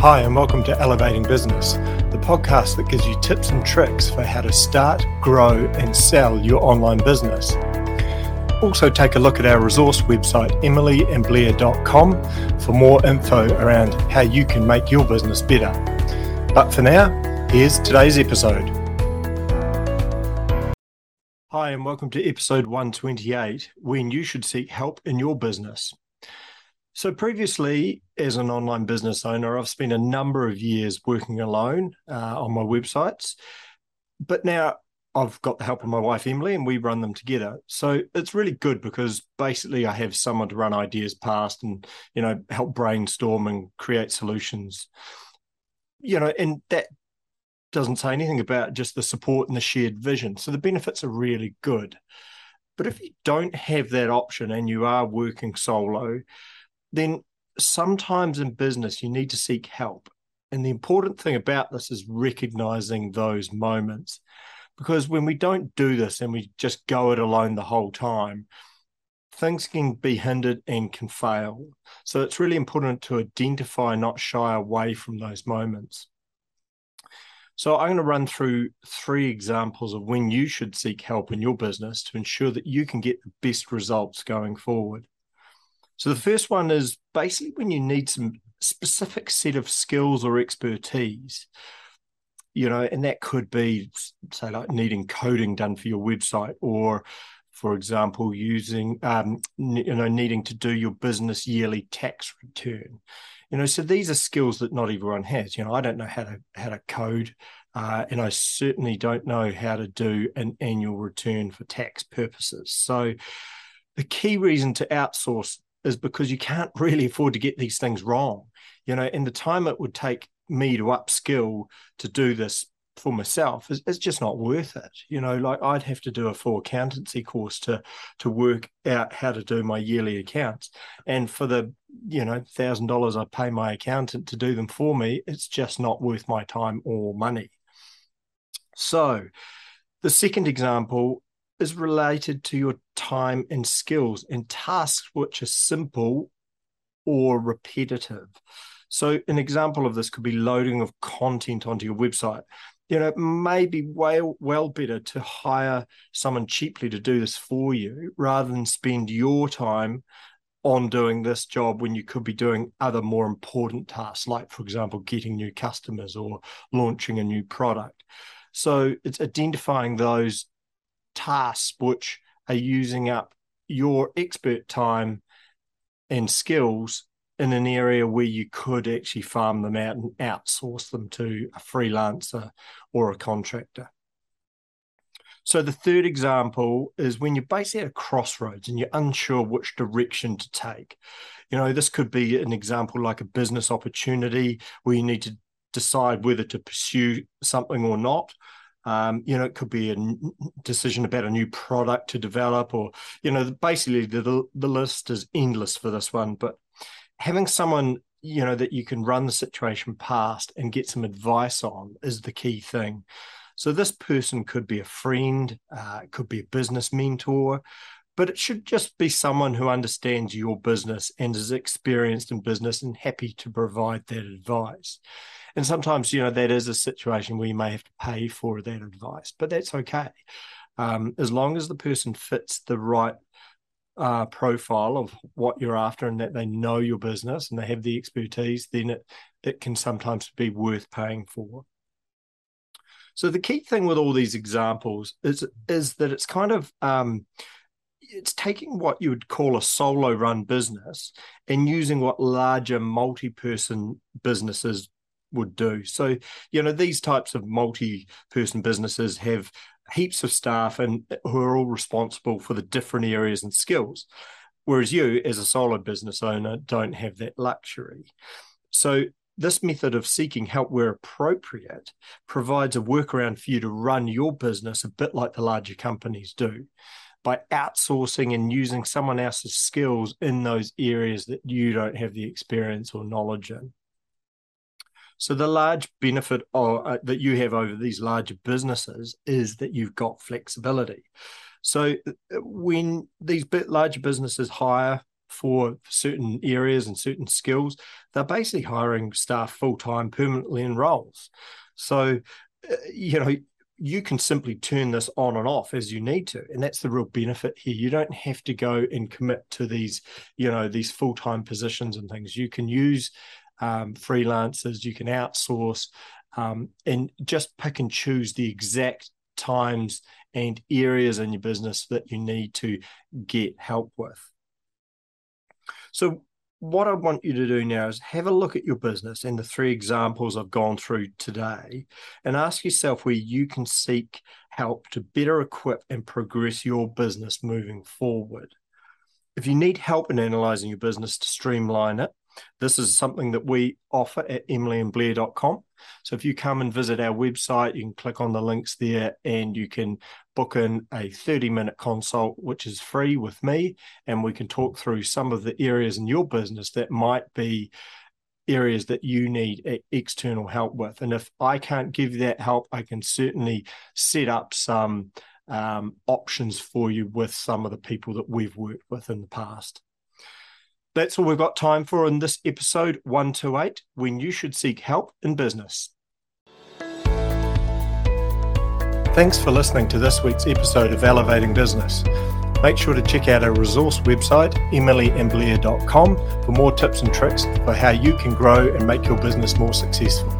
Hi, and welcome to Elevating Business, the podcast that gives you tips and tricks for how to start, grow, and sell your online business. Also, take a look at our resource website, emilyandblair.com, for more info around how you can make your business better. But for now, here's today's episode. Hi, and welcome to episode 128 when you should seek help in your business. So, previously, as an online business owner, I've spent a number of years working alone uh, on my websites. But now I've got the help of my wife, Emily, and we run them together. So, it's really good because basically I have someone to run ideas past and, you know, help brainstorm and create solutions. You know, and that doesn't say anything about just the support and the shared vision. So, the benefits are really good. But if you don't have that option and you are working solo, then sometimes in business you need to seek help. And the important thing about this is recognizing those moments. Because when we don't do this and we just go it alone the whole time, things can be hindered and can fail. So it's really important to identify, not shy away from those moments. So I'm going to run through three examples of when you should seek help in your business to ensure that you can get the best results going forward. So the first one is basically when you need some specific set of skills or expertise, you know, and that could be say like needing coding done for your website or for example, using um, you know needing to do your business yearly tax return. You know, so these are skills that not everyone has. You know, I don't know how to how to code, uh, and I certainly don't know how to do an annual return for tax purposes. So, the key reason to outsource is because you can't really afford to get these things wrong. You know, and the time it would take me to upskill to do this for myself is just not worth it. You know, like I'd have to do a full accountancy course to to work out how to do my yearly accounts. And for the, you know, thousand dollars I pay my accountant to do them for me, it's just not worth my time or money. So the second example is related to your time and skills and tasks which are simple or repetitive. So, an example of this could be loading of content onto your website. You know, it may be well, well better to hire someone cheaply to do this for you rather than spend your time on doing this job when you could be doing other more important tasks, like, for example, getting new customers or launching a new product. So, it's identifying those tasks which are using up your expert time and skills in an area where you could actually farm them out and outsource them to a freelancer or a contractor. So the third example is when you're basically at a crossroads and you're unsure which direction to take. You know, this could be an example like a business opportunity where you need to decide whether to pursue something or not. Um, you know, it could be a decision about a new product to develop, or you know, basically the the list is endless for this one. But having someone you know that you can run the situation past and get some advice on is the key thing. So this person could be a friend, uh, could be a business mentor, but it should just be someone who understands your business and is experienced in business and happy to provide that advice. And sometimes, you know, that is a situation where you may have to pay for that advice, but that's okay. Um, as long as the person fits the right uh, profile of what you're after and that they know your business and they have the expertise, then it, it can sometimes be worth paying for. So the key thing with all these examples is is that it's kind of um, it's taking what you would call a solo run business and using what larger multi-person businesses would do. So, you know, these types of multi-person businesses have heaps of staff and who are all responsible for the different areas and skills. Whereas you, as a solo business owner, don't have that luxury. So this method of seeking help where appropriate provides a workaround for you to run your business a bit like the larger companies do by outsourcing and using someone else's skills in those areas that you don't have the experience or knowledge in. So the large benefit of, uh, that you have over these larger businesses is that you've got flexibility. So uh, when these bit larger businesses hire for certain areas and certain skills, they're basically hiring staff full time permanently in roles. So, uh, you know, you can simply turn this on and off as you need to and that's the real benefit here. You don't have to go and commit to these you know these full-time positions and things. You can use um, freelancers you can outsource um, and just pick and choose the exact times and areas in your business that you need to get help with. So what I want you to do now is have a look at your business and the three examples I've gone through today and ask yourself where you can seek help to better equip and progress your business moving forward. If you need help in analyzing your business to streamline it, this is something that we offer at emilyandblair.com. So if you come and visit our website, you can click on the links there and you can book in a 30 minute consult, which is free with me. And we can talk through some of the areas in your business that might be areas that you need external help with. And if I can't give that help, I can certainly set up some um, options for you with some of the people that we've worked with in the past. That's all we've got time for in this episode 128 when you should seek help in business. Thanks for listening to this week's episode of Elevating Business. Make sure to check out our resource website, emilyandblair.com, for more tips and tricks for how you can grow and make your business more successful.